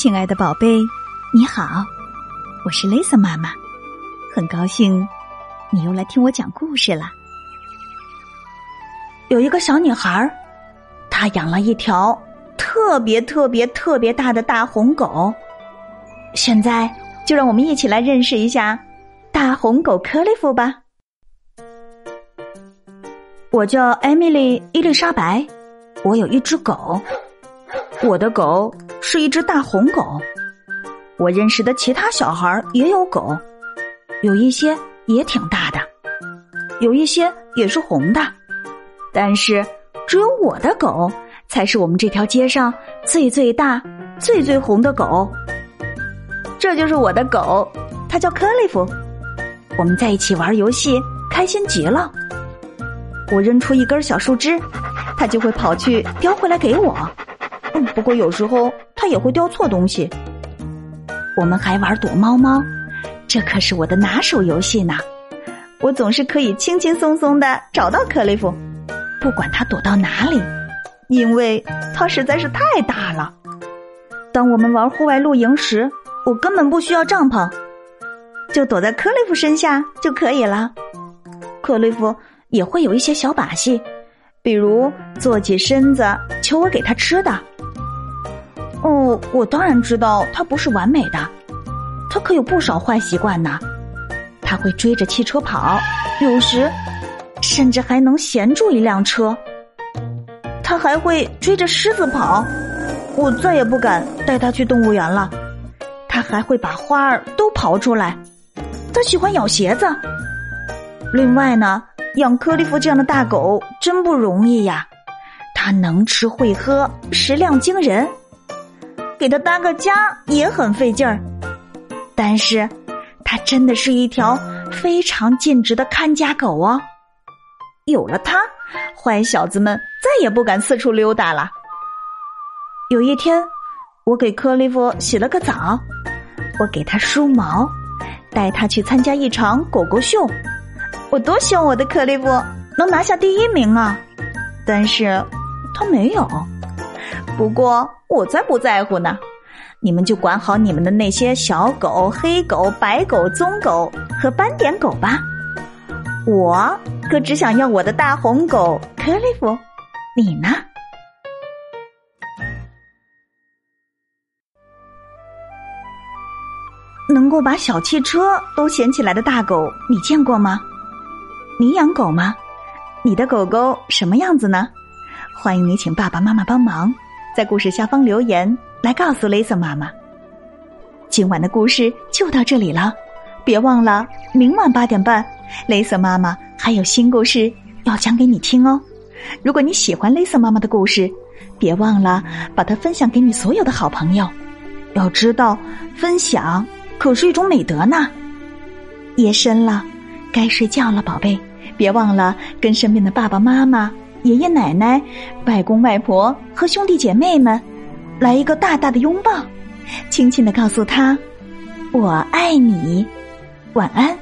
亲爱的宝贝，你好，我是 Lisa 妈妈，很高兴你又来听我讲故事了。有一个小女孩，她养了一条特别特别特别大的大红狗。现在就让我们一起来认识一下大红狗克利夫吧。我叫艾米丽·伊丽莎白，我有一只狗，我的狗是一只大红狗。我认识的其他小孩也有狗，有一些也挺大的，有一些也是红的。但是，只有我的狗才是我们这条街上最最大、最最红的狗。这就是我的狗，它叫克利夫。我们在一起玩游戏，开心极了。我扔出一根小树枝，它就会跑去叼回来给我。嗯，不过有时候它也会叼错东西。我们还玩躲猫猫，这可是我的拿手游戏呢。我总是可以轻轻松松的找到克利夫。不管他躲到哪里，因为他实在是太大了。当我们玩户外露营时，我根本不需要帐篷，就躲在克利夫身下就可以了。克利夫也会有一些小把戏，比如坐起身子求我给他吃的。哦，我当然知道他不是完美的，他可有不少坏习惯呢。他会追着汽车跑，有时。甚至还能衔住一辆车，他还会追着狮子跑，我再也不敢带他去动物园了。他还会把花儿都刨出来，他喜欢咬鞋子。另外呢，养克利夫这样的大狗真不容易呀，它能吃会喝，食量惊人，给它搭个家也很费劲儿。但是，它真的是一条非常尽职的看家狗哦。有了它，坏小子们再也不敢四处溜达了。有一天，我给克利夫洗了个澡，我给他梳毛，带他去参加一场狗狗秀。我多希望我的克利夫能拿下第一名啊！但是他没有。不过我才不在乎呢，你们就管好你们的那些小狗、黑狗、白狗、棕狗和斑点狗吧。我。可只想要我的大红狗克利夫，你呢？能够把小汽车都衔起来的大狗，你见过吗？你养狗吗？你的狗狗什么样子呢？欢迎你请爸爸妈妈帮忙，在故事下方留言来告诉 Lisa 妈妈。今晚的故事就到这里了，别忘了明晚八点半，Lisa 妈妈。还有新故事要讲给你听哦！如果你喜欢蕾丝妈妈的故事，别忘了把它分享给你所有的好朋友。要知道，分享可是一种美德呢。夜深了，该睡觉了，宝贝，别忘了跟身边的爸爸妈妈、爷爷奶奶、外公外婆和兄弟姐妹们来一个大大的拥抱，轻轻的告诉他：“我爱你。”晚安。